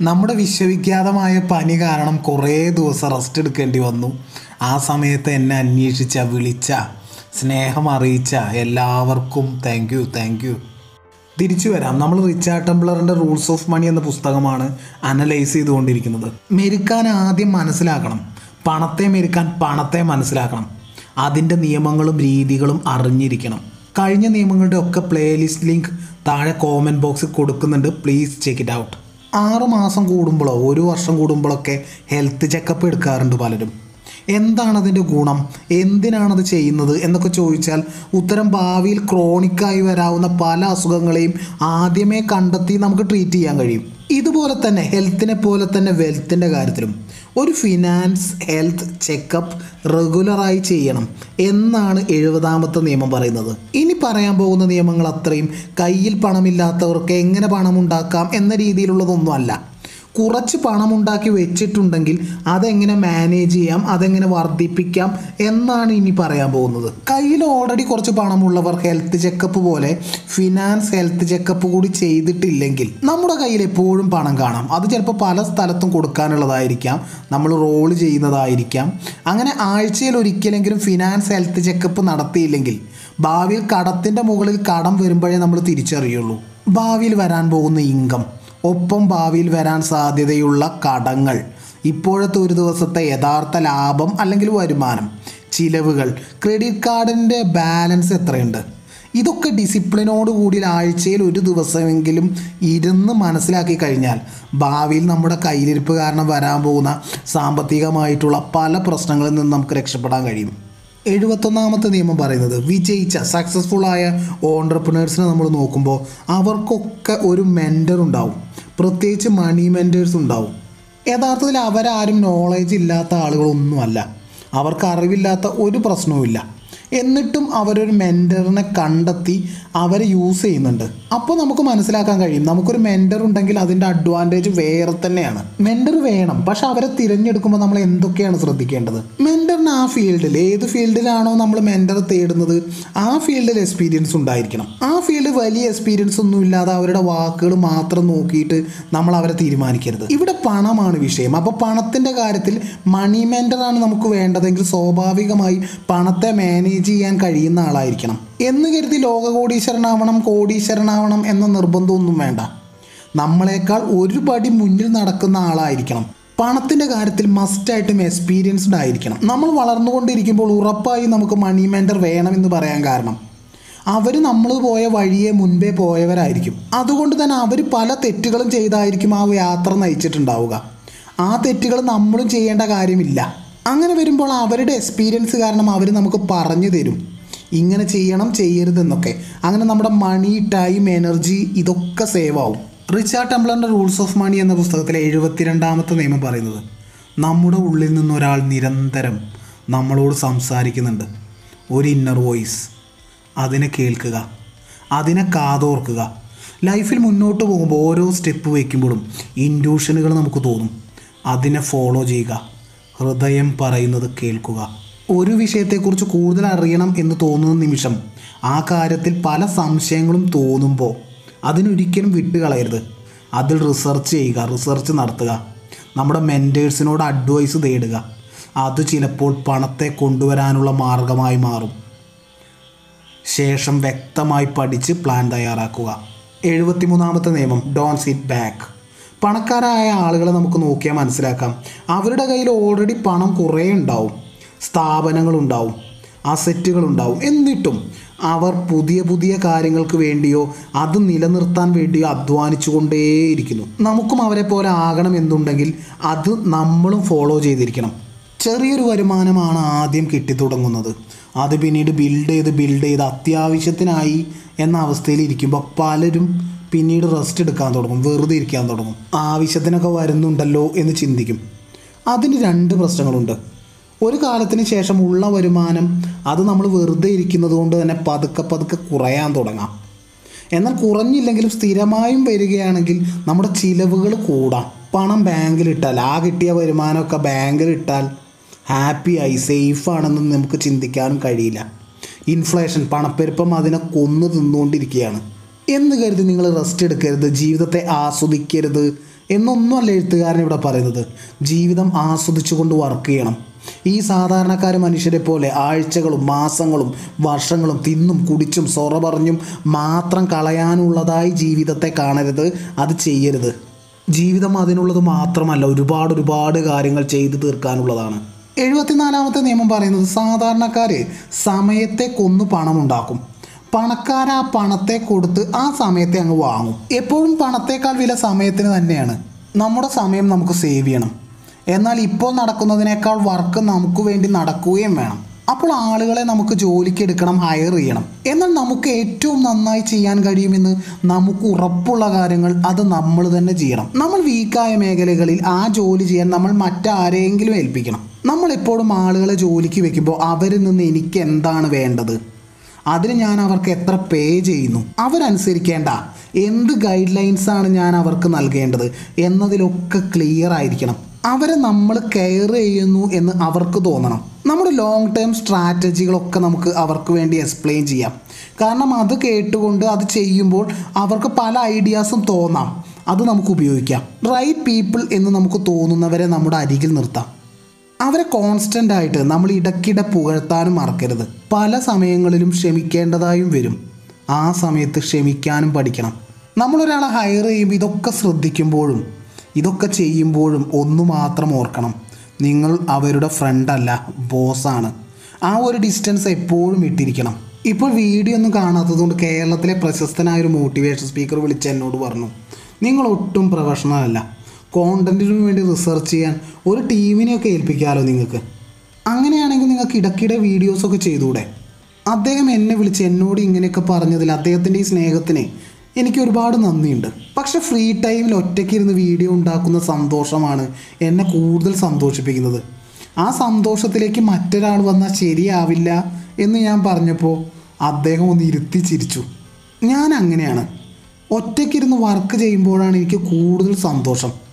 നമ്മുടെ വിശ്വവിഖ്യാതമായ പനി കാരണം കുറേ ദിവസം റെസ്റ്റ് എടുക്കേണ്ടി വന്നു. ആ സമയത്ത് എന്നെ അന്വേഷിച്ച വിളിച്ച സ്നേഹം അറിയിച്ച എല്ലാവർക്കും താങ്ക് യു താങ്ക് യു തിരിച്ചു വരാം. നമ്മൾ റിച്ചാർഡ് ടെംപ്ലറിന്റെ റൂൾസ് ഓഫ് മണി എന്ന പുസ്തകമാണ് അനലൈസ് ചെയ്തുകൊണ്ടിരിക്കുന്നത്. മെരുക്കാൻ ആദ്യം മനസ്സിലാക്കണം. പണത്തെ മെരുക്കാൻ പണത്തെ മനസ്സിലാക്കണം. അതിന്റെ നിയമങ്ങളും രീതികളും അറിഞ്ഞിരിക്കണം. കഴിഞ്ഞ നിയമങ്ങളുടെ ഒക്കെ പ്ലേലിസ്റ്റ് ലിങ്ക് താഴെ കോമന്റ് ബോക്സിൽ കൊടുക്കുന്നുണ്ട്. പ്ലീസ് ചെക്ക് ഇറ്റ് ഔട്ട് ആറ് മാസം കൂടുമ്പോഴോ ഒരു വർഷം കൂടുമ്പോഴൊക്കെ ഹെൽത്ത് ചെക്കപ്പ് എടുക്കാറുണ്ട് പലരും. എന്താണ് അതിന്റെ ഗുണം? എന്തിനാണത് ചെയ്യുന്നത്? എന്നൊക്കെ ചോദിച്ചാൽ ഉത്തരം ഭാവിയിൽ ക്രോണിക്കായി വരാവുന്ന പല അസുഖങ്ങളെയും ആദ്യമേ കണ്ടെത്തി നമുക്ക് ട്രീറ്റ് ചെയ്യാൻ കഴിയും. ഇതുപോലെ തന്നെ ഹെൽത്തിനെ പോലെ തന്നെ വെൽത്തിന്റെ കാര്യത്തിലും. ഒരു ഫിനാൻസ് ഹെൽത്ത് ചെക്കപ്പ് റെഗുലറായി ചെയ്യണം എന്നാണ് എഴുപതാമത്തെ നിയമം പറയുന്നത്. ഇനി പറയാൻ പോകുന്ന നിയമങ്ങൾ അത്രയും. കയ്യിൽ പണമില്ലാത്തവർക്ക് എങ്ങനെ പണം ഉണ്ടാക്കാം എന്ന രീതിയിലുള്ളതൊന്നും അല്ല കുറച്ച് പണം ഉണ്ടാക്കി വെച്ചിട്ടുണ്ടെങ്കിൽ അതെങ്ങനെ മാനേജ് ചെയ്യാം? അതെങ്ങനെ വർദ്ധിപ്പിക്കാം? എന്നാണ് ഇനി പറയാൻ പോകുന്നത്. കയ്യിൽ ഓൾറെഡി കുറച്ച് പണമുള്ളവർ ഹെൽത്ത് ചെക്കപ്പ് പോലെ ഫിനാൻസ് ഹെൽത്ത് ചെക്കപ്പ് കൂടി ചെയ്തിട്ടില്ലെങ്കിൽ നമ്മുടെ കയ്യിൽ എപ്പോഴും പണം കാണാം. അത് ചിലപ്പോൾ പല സ്ഥലത്തും കൊടുക്കാനുള്ളതായിരിക്കാം. നമ്മൾ റോൾ ചെയ്യുന്നതായിരിക്കാം. അങ്ങനെ ആഴ്ചയിൽ ഒരിക്കലെങ്കിലും ഫിനാൻസ് ഹെൽത്ത് ചെക്കപ്പ് നടത്തിയില്ലെങ്കിൽ ഭാവിയിൽ കടത്തിന്റെ മുകളിൽ കടം വരുമ്പോഴേ നമ്മൾ തിരിച്ചറിയുള്ളൂ. ഭാവിയിൽ വരാൻ പോകുന്ന ഇൻകം ഒപ്പം ഭാവിയിൽ വരാൻ സാധ്യതയുള്ള കടങ്ങൾ. ഇപ്പോഴത്തെ ഒരു ദിവസത്തെ യഥാർത്ഥ ലാഭം അല്ലെങ്കിൽ വരുമാനം. ചിലവുകൾ. ക്രെഡിറ്റ് കാർഡിന്റെ ബാലൻസ് എത്രയുണ്ട്? ഇതൊക്കെ ഡിസിപ്ലിനോട് കൂടി ആഴ്ചയിൽ ഒരു ദിവസമെങ്കിലും ഇരുന്ന് മനസ്സിലാക്കി കഴിഞ്ഞാൽ ഭാവിയിൽ നമ്മുടെ കയ്യിലിരിപ്പ് കാരണം വരാൻ പോകുന്ന സാമ്പത്തികമായിട്ടുള്ള പല പ്രശ്നങ്ങളിൽ നിന്ന് നമുക്ക് രക്ഷപ്പെടാൻ കഴിയും. എഴുപത്തൊന്നാമത്തെ നിയമം പറയുന്നത് വിജയിച്ച സക്സസ്ഫുൾ ആയ ഓണ്ടർപ്രണേഴ്സിനെ നമ്മൾ നോക്കുമ്പോൾ അവർക്കൊക്കെ ഒരു മെന്റർ ഉണ്ടാവും. പ്രത്യേകിച്ച് മണി മെന്റേഴ്സ് ഉണ്ടാവും. യഥാർത്ഥത്തിൽ അവരാരും നോളേജ് ഇല്ലാത്ത ആളുകളൊന്നുമല്ല. അവർക്ക് അറിവില്ലാത്ത ഒരു പ്രശ്നവുമില്ല. എന്നിട്ടും അവരൊരു മെന്ററിനെ കണ്ടെത്തി അവരെ യൂസ് ചെയ്യുന്നുണ്ട്. അപ്പോൾ നമുക്ക് മനസ്സിലാക്കാൻ കഴിയും. നമുക്കൊരു മെന്റർ ഉണ്ടെങ്കിൽ അതിന്റെ അഡ്വാന്റേജ് വേറെ തന്നെയാണ്. മെന്റർ വേണം. പക്ഷെ അവരെ തിരഞ്ഞെടുക്കുമ്പോൾ നമ്മൾ എന്തൊക്കെയാണ് ശ്രദ്ധിക്കേണ്ടത്? മെന്ററിന് ആ ഫീൽഡിൽ ഏത് ഫീൽഡിലാണോ നമ്മൾ മെന്റർ തേടുന്നത്? ആ ഫീൽഡിൽ എക്സ്പീരിയൻസ് ഉണ്ടായിരിക്കണം. ആ ഫീൽഡ് വലിയ എക്സ്പീരിയൻസ് ഒന്നും ഇല്ലാതെ അവരുടെ വാക്കുകൾ മാത്രം നോക്കിയിട്ട് നമ്മൾ അവരെ തീരുമാനിക്കരുത്. ഇവിടെ പണമാണ് വിഷയം. അപ്പോൾ പണത്തിന്റെ കാര്യത്തിൽ മണി മെന്ററാണ് നമുക്ക് വേണ്ടതെങ്കിൽ സ്വാഭാവികമായി പണത്തെ മാനേജ് ചെയ്യാൻ കഴിയുന്ന ആളായിരിക്കണം. എന്ന് കരുതി ലോക കോടീശ്വരനാവണം കോടീശ്വരനാവണം എന്ന നിർബന്ധമൊന്നും വേണ്ട. നമ്മളെക്കാൾ ഒരുപടി മുന്നിൽ നടക്കുന്ന ആളായിരിക്കണം. പണത്തിന്റെ കാര്യത്തിൽ മസ്റ്റായിട്ടും എക്സ്പീരിയൻസ്ഡ് ആയിരിക്കണം. നമ്മൾ വളർന്നുകൊണ്ടിരിക്കുമ്പോൾ ഉറപ്പായി നമുക്ക് മണി മെൻഡർ വേണമെന്ന് പറയാൻ കാരണം അവർ നമ്മൾ പോയ വഴിയെ മുൻപേ പോയവരായിരിക്കും. അതുകൊണ്ട് തന്നെ അവർ പല തെറ്റുകളും ചെയ്തായിരിക്കും ആ യാത്ര നയിച്ചിട്ടുണ്ടാവുക. ആ തെറ്റുകൾ നമ്മളും ചെയ്യേണ്ട കാര്യമില്ല. അങ്ങനെ വരുമ്പോൾ അവരുടെ എക്സ്പീരിയൻസ് കാരണം അവർ നമുക്ക് പറഞ്ഞു തരും. ഇങ്ങനെ ചെയ്യണം ചെയ്യരുതെന്നൊക്കെ. അങ്ങനെ നമ്മുടെ മണി ടൈം എനർജി ഇതൊക്കെ സേവ് ആവും. റിച്ചാർഡ് ടെംബ്ലറിന്റെ റൂൾസ് ഓഫ് മണി എന്ന പുസ്തകത്തിലെ എഴുപത്തിരണ്ടാമത്തെ നിയമം പറയുന്നത് നമ്മുടെ ഉള്ളിൽ നിന്നൊരാൾ നിരന്തരം നമ്മളോട് സംസാരിക്കുന്നുണ്ട്. ഒരു ഇന്നർ വോയിസ് അതിനെ കേൾക്കുക. അതിനെ കാതോർക്കുക. ലൈഫിൽ മുന്നോട്ട് പോകുമ്പോൾ ഓരോ സ്റ്റെപ്പ് വയ്ക്കുമ്പോഴും ഇൻഡ്യൂഷനുകൾ നമുക്ക് തോന്നും. അതിനെ ഫോളോ ചെയ്യുക. ഹൃദയം പറയുന്നത് കേൾക്കുക. ഒരു വിഷയത്തെക്കുറിച്ച് കൂടുതൽ അറിയണം എന്ന് തോന്നുന്ന നിമിഷം ആ കാര്യത്തിൽ പല സംശയങ്ങളും തോന്നുമ്പോൾ അതിനൊരിക്കലും വിട്ടുകളയരുത്. അതിൽ റിസർച്ച് ചെയ്യുക റിസർച്ച് നടത്തുക. നമ്മുടെ മെന്റേഴ്സിനോട് അഡ്വൈസ് തേടുക. അത് ചിലപ്പോൾ പണത്തെ കൊണ്ടുവരാനുള്ള മാർഗമായി മാറും. ശേഷം വ്യക്തമായി പഠിച്ച് പ്ലാൻ തയ്യാറാക്കുക. എഴുപത്തിമൂന്നാമത്തെ നിയമം ഡോൺ സിറ്റ് ബാക്ക് പണക്കാരായ ആളുകളെ നമുക്ക് നോക്കിയാൽ മനസ്സിലാക്കാം. അവരുടെ കയ്യിൽ ഓൾറെഡി പണം കുറേ ഉണ്ടാവും. സ്ഥാപനങ്ങളുണ്ടാവും. അസറ്റുകളുണ്ടാവും എന്നിട്ടും അവർ പുതിയ പുതിയ കാര്യങ്ങൾക്ക് വേണ്ടിയോ അത് നിലനിർത്താൻ വേണ്ടിയോ അധ്വാനിച്ചു കൊണ്ടേയിരിക്കുന്നു നമുക്കും അവരെ പോലെ ആകണം എന്നുണ്ടെങ്കിൽ അത് നമ്മളും ഫോളോ ചെയ്തിരിക്കണം. ചെറിയൊരു വരുമാനമാണ് ആദ്യം കിട്ടിത്തുടങ്ങുന്നത്. അത് പിന്നീട് ബിൽഡ് ചെയ്ത് ബിൽഡ് ചെയ്ത് അത്യാവശ്യത്തിനായി എന്ന അവസ്ഥയിൽ ഇരിക്കുമ്പോൾ പലരും പിന്നീട് റെസ്റ്റ് എടുക്കാൻ തുടങ്ങും. വെറുതെ ഇരിക്കാൻ തുടങ്ങും. ആവശ്യത്തിനൊക്കെ വരുന്നുണ്ടല്ലോ എന്ന് ചിന്തിക്കും. അതിന് രണ്ട് പ്രശ്നങ്ങളുണ്ട്. ഒരു കാലത്തിന് ശേഷം ഉള്ള വരുമാനം അത് നമ്മൾ വെറുതെ ഇരിക്കുന്നത് കൊണ്ട് തന്നെ പതുക്കെ പതുക്കെ കുറയാൻ തുടങ്ങാം. എന്നാൽ കുറഞ്ഞില്ലെങ്കിലും സ്ഥിരമായും വരികയാണെങ്കിൽ നമ്മുടെ ചിലവുകൾ കൂടാം. പണം ബാങ്കിലിട്ടാൽ ആ കിട്ടിയ വരുമാനമൊക്കെ ബാങ്കിലിട്ടാൽ ഹാപ്പിയായി സേഫാണെന്ന് നമുക്ക് ചിന്തിക്കാനും കഴിയില്ല. ഇൻഫ്ലേഷൻ പണപ്പെരുപ്പം അതിനെ കൊന്നു തിന്നുകൊണ്ടിരിക്കുകയാണ്. എന്ന് കരുതി നിങ്ങൾ റെസ്റ്റ് എടുക്കരുത് ജീവിതത്തെ ആസ്വദിക്കരുത് എന്നൊന്നുമല്ല എഴുത്തുകാരൻ ഇവിടെ പറയുന്നത്. ജീവിതം ആസ്വദിച്ചുകൊണ്ട് വർക്ക് ചെയ്യണം. ഈ സാധാരണക്കാർ മനുഷ്യരെ പോലെ ആഴ്ചകളും മാസങ്ങളും വർഷങ്ങളും തിന്നും കുടിച്ചും സൊറ പറഞ്ഞും മാത്രം കളയാനുള്ളതായി ജീവിതത്തെ കാണരുത് അത് ചെയ്യരുത്. ജീവിതം അതിനുള്ളത് മാത്രമല്ല ഒരുപാട് ഒരുപാട് കാര്യങ്ങൾ ചെയ്തു തീർക്കാനുള്ളതാണ്. എഴുപത്തിനാലാമത്തെ നിയമം പറയുന്നത് സാധാരണക്കാർ സമയത്തെ കൊന്നു പണമുണ്ടാക്കും. പണക്കാർ ആ പണത്തെ കൊടുത്ത് ആ സമയത്തെ അങ്ങ് വാങ്ങും. എപ്പോഴും പണത്തേക്കാൾ വില സമയത്തിന് തന്നെയാണ്. നമ്മുടെ സമയം നമുക്ക് സേവ് ചെയ്യണം. എന്നാൽ ഇപ്പോൾ നടക്കുന്നതിനേക്കാൾ വർക്ക് നമുക്ക് വേണ്ടി നടക്കുകയും വേണം. അപ്പോൾ ആളുകളെ നമുക്ക് ജോലിക്ക് എടുക്കണം ഹയർ ചെയ്യണം. എന്നാൽ നമുക്ക് ഏറ്റവും നന്നായി ചെയ്യാൻ കഴിയുമെന്ന് നമുക്ക് ഉറപ്പുള്ള കാര്യങ്ങൾ അത് നമ്മൾ തന്നെ ചെയ്യണം. നമ്മൾ വീക്കായ മേഖലകളിൽ ആ ജോലി ചെയ്യാൻ നമ്മൾ മറ്റാരെയെങ്കിലും ഏൽപ്പിക്കണം. നമ്മൾ എപ്പോഴും ആളുകളെ ജോലിക്ക് വെക്കുമ്പോൾ അവരിൽ നിന്ന് എനിക്ക് എന്താണ് വേണ്ടത്? അതിന് ഞാൻ അവർക്ക് എത്ര പേ ചെയ്യുന്നു? അവരനുസരിക്കേണ്ട. എന്ത് ഗൈഡ് ലൈൻസ് ആണ് ഞാൻ അവർക്ക് നൽകേണ്ടത്? എന്നതിലൊക്കെ ക്ലിയർ ആയിരിക്കണം. അവരെ നമ്മൾ കെയർ ചെയ്യുന്നു എന്ന് അവർക്ക് തോന്നണം. നമ്മുടെ ലോങ് ടേം സ്ട്രാറ്റജികളൊക്കെ നമുക്ക് അവർക്ക് വേണ്ടി എക്സ്പ്ലെയിൻ ചെയ്യാം. കാരണം അത് കേട്ടുകൊണ്ട് അത് ചെയ്യുമ്പോൾ അവർക്ക് പല ഐഡിയാസും തോന്നാം. അത് നമുക്ക് ഉപയോഗിക്കാം. റൈറ്റ് പീപ്പിൾ എന്ന് നമുക്ക് തോന്നുന്നവരെ നമ്മുടെ അരികിൽ നിർത്താം. അവരെ കോൺസ്റ്റന്റ് ആയിട്ട് നമ്മൾ ഇടയ്ക്കിടെ പുകഴ്ത്താനും മറക്കരുത്. പല സമയങ്ങളിലും ക്ഷമിക്കേണ്ടതായും വരും. ആ സമയത്ത് ക്ഷമിക്കാനും പഠിക്കണം. നമ്മളൊരാളെ ഹയർ ചെയ്യുമ്പോൾ ഇതൊക്കെ ശ്രദ്ധിക്കുമ്പോഴും ഇതൊക്കെ ചെയ്യുമ്പോഴും ഒന്നു മാത്രം ഓർക്കണം. നിങ്ങൾ അവരുടെ ഫ്രണ്ടല്ല ബോസാണ് ആ ഒരു ഡിസ്റ്റൻസ് എപ്പോഴും ഇട്ടിരിക്കണം. ഇപ്പോൾ വീഡിയോ ഒന്നും കാണാത്തതുകൊണ്ട് കേരളത്തിലെ പ്രശസ്തനായ ഒരു മോട്ടിവേഷൻ സ്പീക്കർ വിളിച്ച് എന്നോട് പറഞ്ഞു നിങ്ങൾ ഒട്ടും പ്രൊഫഷണൽ കോണ്ടന്റിനു വേണ്ടി റിസർച്ച് ചെയ്യാൻ ഒരു ടീമിനെയൊക്കെ ഏൽപ്പിക്കാമല്ലോ നിങ്ങൾക്ക്? അങ്ങനെയാണെങ്കിൽ നിങ്ങൾക്ക് ഇടയ്ക്കിടെ വീഡിയോസൊക്കെ ചെയ്തുകൂടെ? അദ്ദേഹം എന്നെ വിളിച്ച് എന്നോട് ഇങ്ങനെയൊക്കെ പറഞ്ഞതിൽ അദ്ദേഹത്തിന്റെ ഈ സ്നേഹത്തിന് എനിക്ക് ഒരുപാട് നന്ദിയുണ്ട്. പക്ഷേ ഫ്രീ ടൈമിൽ ഒറ്റയ്ക്ക് ഇരുന്ന് വീഡിയോ ഉണ്ടാക്കുന്ന സന്തോഷമാണ് എന്നെ കൂടുതൽ സന്തോഷിപ്പിക്കുന്നത്. ആ സന്തോഷത്തിലേക്ക് മറ്റൊരാൾ വന്നാൽ ശരിയാവില്ല എന്ന് ഞാൻ പറഞ്ഞപ്പോൾ അദ്ദേഹം ഒന്ന് ഇരുത്തി ചിരിച്ചു. ഞാൻ അങ്ങനെയാണ്. ഒറ്റയ്ക്കിരുന്ന് വർക്ക് ചെയ്യുമ്പോഴാണ് എനിക്ക് കൂടുതൽ സന്തോഷം.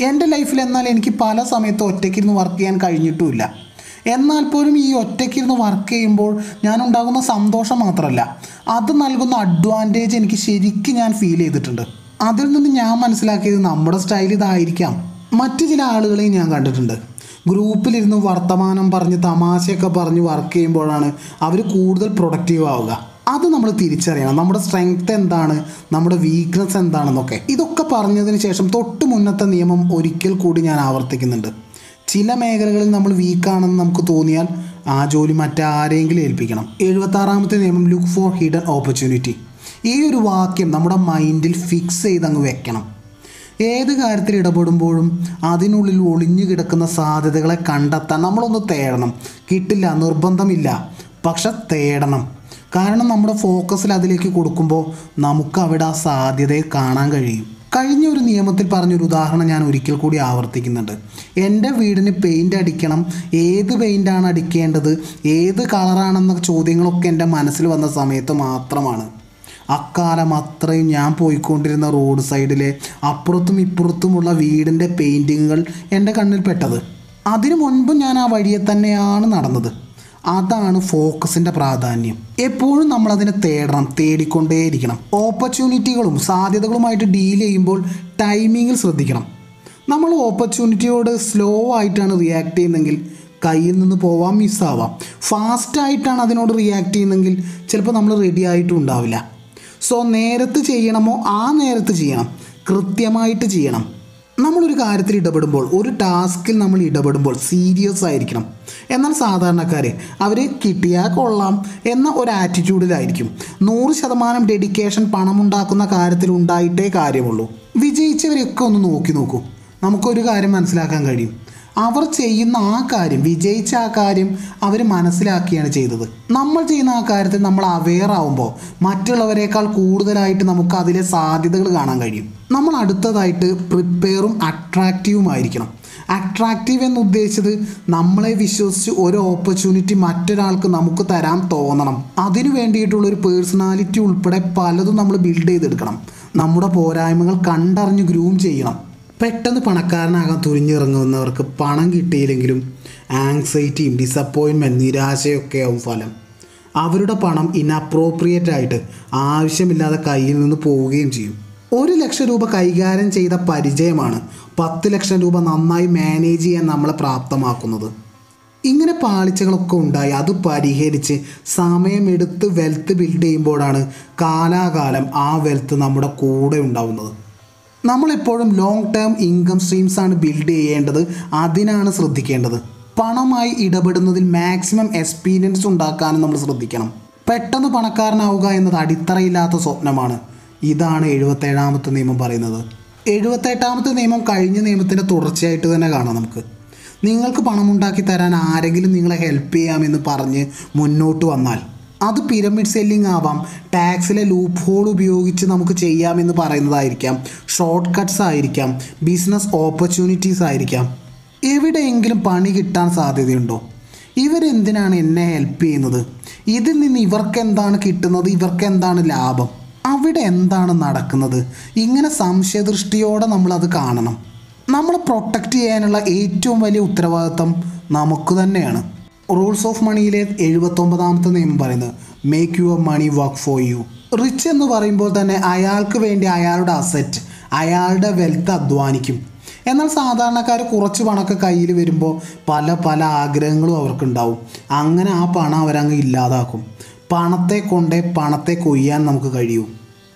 എന്റെ ലൈഫിൽ എന്നാൽ എനിക്ക് പല സമയത്ത് ഒറ്റയ്ക്കിരുന്ന് വർക്ക് ചെയ്യാൻ കഴിഞ്ഞിട്ടുമില്ല. എന്നാൽ പോലും ഈ ഒറ്റയ്ക്കിരുന്ന് വർക്ക് ചെയ്യുമ്പോൾ ഞാൻ ഉണ്ടാകുന്ന സന്തോഷം മാത്രമല്ല അത് നൽകുന്ന അഡ്വാന്റേജ് എനിക്ക് ശരിക്കും ഞാൻ ഫീൽ ചെയ്തിട്ടുണ്ട്. അതിൽ നിന്ന് ഞാൻ മനസ്സിലാക്കിയത് നമ്മുടെ സ്റ്റൈൽ ഇതായിരിക്കാം. മറ്റു ചില ആളുകളെയും ഞാൻ കണ്ടിട്ടുണ്ട്. ഗ്രൂപ്പിലിരുന്ന് വർത്തമാനം പറഞ്ഞ് തമാശയൊക്കെ പറഞ്ഞ് വർക്ക് ചെയ്യുമ്പോഴാണ് അവർ കൂടുതൽ പ്രൊഡക്റ്റീവ് ആവുക. അത് നമ്മൾ തിരിച്ചറിയണം. നമ്മുടെ സ്ട്രെങ്ത് എന്താണ്? നമ്മുടെ വീക്ക്നെസ് എന്താണെന്നൊക്കെ. ഇതൊക്കെ പറഞ്ഞതിന് ശേഷം തൊട്ട് മുന്നത്തെ നിയമം ഒരിക്കൽ കൂടി ഞാൻ ആവർത്തിക്കുന്നുണ്ട്. ചില മേഖലകളിൽ നമ്മൾ വീക്കാണെന്ന് നമുക്ക് തോന്നിയാൽ ആ ജോലി മറ്റാരെങ്കിലും ഏൽപ്പിക്കണം. എഴുപത്താറാമത്തെ നിയമം ലുക്ക് ഫോർ ഹിഡൻ ഓപ്പർച്യൂണിറ്റി ഈ ഒരു വാക്യം നമ്മുടെ മൈൻഡിൽ ഫിക്സ് ചെയ്ത് അങ്ങ് വെക്കണം. ഏത് കാര്യത്തിൽ ഇടപെടുമ്പോഴും അതിനുള്ളിൽ ഒളിഞ്ഞു കിടക്കുന്ന സാധ്യതകളെ കണ്ടെത്താൻ നമ്മളൊന്ന് തേടണം. കിട്ടില്ല നിർബന്ധമില്ല. പക്ഷെ തേടണം. കാരണം നമ്മുടെ ഫോക്കസിൽ അതിലേക്ക് കൊടുക്കുമ്പോൾ നമുക്ക് അവിടെ ആ സാധ്യതയെ കാണാൻ കഴിയും. കഴിഞ്ഞ ഒരു നിയമത്തിൽ പറഞ്ഞൊരു ഉദാഹരണം ഞാൻ ഒരിക്കൽ കൂടി ആവർത്തിക്കുന്നുണ്ട്. എന്റെ വീടിന് പെയിന്റ് അടിക്കണം. ഏത് പെയിന്റാണ് അടിക്കേണ്ടത്? ഏത് കളറാണെന്ന ചോദ്യങ്ങളൊക്കെ എന്റെ മനസ്സിൽ വന്ന സമയത്ത് മാത്രമാണ്. അക്കാലം അത്രയും ഞാൻ പോയിക്കൊണ്ടിരുന്ന റോഡ് സൈഡിലെ അപ്പുറത്തും ഇപ്പുറത്തുമുള്ള വീടിന്റെ പെയിന്റിങ്ങുകൾ എന്റെ കണ്ണിൽ പെട്ടത്. അതിനു മുൻപ് ഞാൻ ആ വഴിയെ തന്നെയാണ് നടന്നത്. അതാണ് ഫോക്കസിന്റെ പ്രാധാന്യം. എപ്പോഴും നമ്മൾ അതിനെ തേടണം തേടിക്കൊണ്ടേയിരിക്കണം. ഓപ്പർച്യൂണിറ്റികളും സാധ്യതകളുമായിട്ട് ഡീൽ ചെയ്യുമ്പോൾ ടൈമിങ്ങിൽ ശ്രദ്ധിക്കണം. നമ്മൾ ഓപ്പർച്യൂണിറ്റിയോട് സ്ലോ ആയിട്ടാണ് റിയാക്ട് ചെയ്യുന്നതെങ്കിൽ കയ്യിൽ നിന്ന് പോവാം മിസ്സാവാം. ഫാസ്റ്റായിട്ടാണ് അതിനോട് റിയാക്ട് ചെയ്യുന്നതെങ്കിൽ ചിലപ്പോൾ നമ്മൾ റെഡി ആയിട്ടും ഉണ്ടാവില്ല. സോ നേരത്ത് ചെയ്യണമോ? ആ നേരത്ത് ചെയ്യണം. കൃത്യമായിട്ട് ചെയ്യണം. നമ്മളൊരു കാര്യത്തിൽ ഇടപെടുമ്പോൾ ഒരു ടാസ്കിൽ നമ്മൾ ഇടപെടുമ്പോൾ സീരിയസ് ആയിരിക്കണം. എന്നാൽ സാധാരണക്കാർ അവർ കിട്ടിയാൽ കൊള്ളാം എന്ന ഒരു ആറ്റിറ്റ്യൂഡിലായിരിക്കും. നൂറ് ശതമാനം ഡെഡിക്കേഷൻ പണമുണ്ടാക്കുന്ന കാര്യത്തിൽ ഉണ്ടായിട്ടേ കാര്യമുള്ളൂ. വിജയിച്ചവരെയൊക്കെ ഒന്ന് നോക്കി നോക്കൂ. നമുക്കൊരു കാര്യം മനസ്സിലാക്കാൻ കഴിയും. അവർ ചെയ്യുന്ന ആ കാര്യം വിജയിച്ച ആ കാര്യം അവർ മനസ്സിലാക്കിയാണ് ചെയ്തത്. നമ്മൾ ചെയ്യുന്ന ആ കാര്യത്തിൽ നമ്മൾ അവെയർ ആവുമ്പോൾ മറ്റുള്ളവരെക്കാൾ കൂടുതലായിട്ട് നമുക്ക് അതിലെ സാധ്യതകൾ കാണാൻ കഴിയും. നമ്മൾ അടുത്തതായിട്ട് പ്രിപ്പയറും അട്രാക്റ്റീവുമായിരിക്കണം അട്രാക്റ്റീവ് എന്ന് ഉദ്ദേശിച്ചത് നമ്മളെ വിശ്വസിച്ച് ഒരു ഓപ്പർച്യൂണിറ്റി മറ്റൊരാൾക്ക് നമുക്ക് തരാൻ തോന്നണം. അതിനു വേണ്ടിയിട്ടുള്ള ഒരു പേഴ്സണാലിറ്റി ഉൾപ്പെടെ പലതും നമ്മൾ ബിൽഡ് ചെയ്തെടുക്കണം. നമ്മുടെ പോരായ്മകൾ കണ്ടറിഞ്ഞ് ഗ്രൂം ചെയ്യണം. പെട്ടെന്ന് പണക്കാരനാകാൻ തുരിഞ്ഞിറങ്ങുന്നവർക്ക് പണം കിട്ടിയില്ലെങ്കിലും ആങ്സൈറ്റിയും ഡിസപ്പോയിൻമെന്റ് നിരാശയൊക്കെ ആവും ഫലം. അവരുടെ പണം ഇൻഅപ്രോപ്രിയേറ്റ് ആയിട്ട് ആവശ്യമില്ലാതെ കയ്യിൽ നിന്ന് പോവുകയും ചെയ്യും. ഒരു ലക്ഷം രൂപ കൈകാര്യം ചെയ്ത പരിചയമാണ് പത്ത് ലക്ഷം രൂപ നന്നായി മാനേജ് ചെയ്യാൻ നമ്മളെ പ്രാപ്തമാക്കുന്നത്. ഇങ്ങനെ പാളിച്ചകളൊക്കെ ഉണ്ടായി അത് പരിഹരിച്ച് സമയമെടുത്ത് വെൽത്ത് ബിൽഡ് ചെയ്യുമ്പോഴാണ് കാലാകാലം ആ വെൽത്ത് നമ്മുടെ കൂടെ ഉണ്ടാവുന്നത്. നമ്മളെപ്പോഴും ലോങ് ടേം ഇൻകം സ്ട്രീംസ് ആണ് ബിൽഡ് ചെയ്യേണ്ടത്. അതിനാണ് ശ്രദ്ധിക്കേണ്ടത്. പണമായി ഇടപെടുന്നതിൽ മാക്സിമം എക്സ്പീരിയൻസ് ഉണ്ടാക്കാനും നമ്മൾ ശ്രദ്ധിക്കണം. പെട്ടെന്ന് പണക്കാരനാവുക എന്നത് അടിത്തറയില്ലാത്ത സ്വപ്നമാണ്. ഇതാണ് എഴുപത്തേഴാമത്തെ നിയമം പറയുന്നത്. എഴുപത്തെട്ടാമത്തെ നിയമം കഴിഞ്ഞ നിയമത്തിന്റെ തുടർച്ചയായിട്ട് തന്നെ കാണാം നമുക്ക്. നിങ്ങൾക്ക് പണമുണ്ടാക്കി തരാൻ ആരെങ്കിലും നിങ്ങളെ ഹെൽപ്പ് ചെയ്യാമെന്ന് പറഞ്ഞ് മുന്നോട്ട് വന്നാൽ അത് പിരമിഡ് സെല്ലിംഗ് ആവാം. ടാക്സിലെ ലൂപ്പ് ഹോൾ ഉപയോഗിച്ച് നമുക്ക് ചെയ്യാമെന്ന് പറയുന്നതായിരിക്കാം. ഷോർട്ട് കട്ട്സ് ആയിരിക്കാം. ബിസിനസ് ഓപ്പർച്യൂണിറ്റീസ് ആയിരിക്കാം. എവിടെയെങ്കിലും പണി കിട്ടാൻ സാധ്യതയുണ്ടോ? ഇവരെന്തിനാണ് എന്നെ ഹെൽപ്പ് ചെയ്യുന്നത്? ഇതിൽ നിന്ന് ഇവർക്ക് എന്താണ് കിട്ടുന്നത്? ഇവർക്ക് എന്താണ് ലാഭം? അവിടെ എന്താണ് നടക്കുന്നത്? ഇങ്ങനെ സംശയദൃഷ്ടിയോടെ നമ്മളത് കാണണം. നമ്മളെ പ്രൊട്ടക്റ്റ് ചെയ്യാനുള്ള ഏറ്റവും വലിയ ഉത്തരവാദിത്തം നമുക്ക് തന്നെയാണ്. റൂൾസ് ഓഫ് മണിയിലെ എഴുപത്തൊമ്പതാമത്തെ നിയമം പറയുന്നത് make your money work for you rich എന്ന് പറയുമ്പോൾ തന്നെ അയാൾക്ക് വേണ്ടി അയാളുടെ അസറ്റ് അയാളുടെ വെൽത്ത് അധ്വാനിക്കും. എന്നാൽ സാധാരണക്കാർ കുറച്ച് പണമൊക്കെ കയ്യിൽ വരുമ്പോൾ പല പല ആഗ്രഹങ്ങളും അവർക്കുണ്ടാവും. അങ്ങനെ ആ പണം അവരങ്ങ് ഇല്ലാതാക്കും. പണത്തെ കൊണ്ടേ പണത്തെ കൊയ്യാൻ നമുക്ക് കഴിയൂ.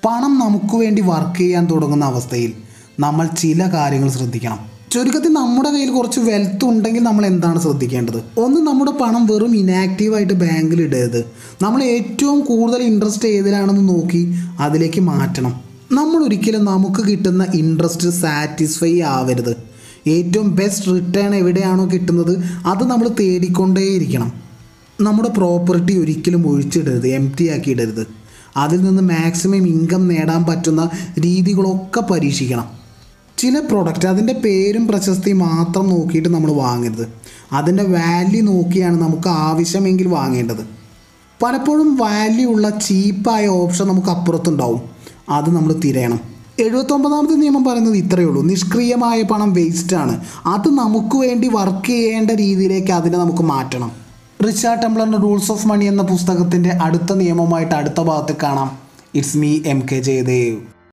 പണം നമുക്ക് വേണ്ടി വർക്ക് ചെയ്യാൻ തുടങ്ങുന്ന അവസ്ഥയിൽ നമ്മൾ ചില കാര്യങ്ങൾ ശ്രദ്ധിക്കണം. ചുരുക്കത്തിൽ നമ്മുടെ കയ്യിൽ കുറച്ച് വെൽത്ത് ഉണ്ടെങ്കിൽ നമ്മൾ എന്താണ് ശ്രദ്ധിക്കേണ്ടത്? ഒന്ന് നമ്മുടെ പണം വെറും ഇനാക്റ്റീവായിട്ട് ബാങ്കിൽ ഇടരുത്. നമ്മൾ ഏറ്റവും കൂടുതൽ ഇൻട്രസ്റ്റ് ഏതിലാണെന്ന് നോക്കി അതിലേക്ക് മാറ്റണം. നമ്മൾ ഒരിക്കലും നമുക്ക് കിട്ടുന്ന ഇൻട്രസ്റ്റ് സാറ്റിസ്ഫൈ ആവരുത്. ഏറ്റവും ബെസ്റ്റ് റിട്ടേൺ എവിടെയാണോ കിട്ടുന്നത് അത് നമ്മൾ തേടിക്കൊണ്ടേയിരിക്കണം. നമ്മുടെ പ്രോപ്പർട്ടി ഒരിക്കലും ഒഴിച്ചിടരുത് എം ടി ആക്കി ഇടരുത്. അതിൽ നിന്ന് മാക്സിമം ഇൻകം നേടാൻ പറ്റുന്ന രീതികളൊക്കെ പരീക്ഷിക്കണം. ചില പ്രോഡക്റ്റ് അതിന്റെ പേരും പ്രശസ്തിയും മാത്രം നോക്കിയിട്ട് നമ്മൾ വാങ്ങരുത്. അതിന്റെ വാല്യൂ നോക്കിയാണ് നമുക്ക് ആവശ്യമെങ്കിൽ വാങ്ങേണ്ടത്. പലപ്പോഴും വാല്യൂ ഉള്ള ചീപ്പായ ഓപ്ഷൻ നമുക്ക് അപ്പുറത്തുണ്ടാവും. അത് നമ്മൾ തിരയണം. എഴുപത്തൊമ്പതാമത്തെ നിയമം പറയുന്നത് ഇത്രയേ ഉള്ളൂ. നിഷ്ക്രിയമായ പണം വേസ്റ്റാണ് അത് നമുക്ക് വേണ്ടി വർക്ക് ചെയ്യേണ്ട രീതിയിലേക്ക് അതിനെ നമുക്ക് മാറ്റണം. റിച്ചാർഡ് ടെംപ്ലറിന്റെ റൂൾസ് ഓഫ് മണി എന്ന പുസ്തകത്തിന്റെ അടുത്ത നിയമമായിട്ട് അടുത്ത ഭാഗത്ത് കാണാം. It's me M K Jayadev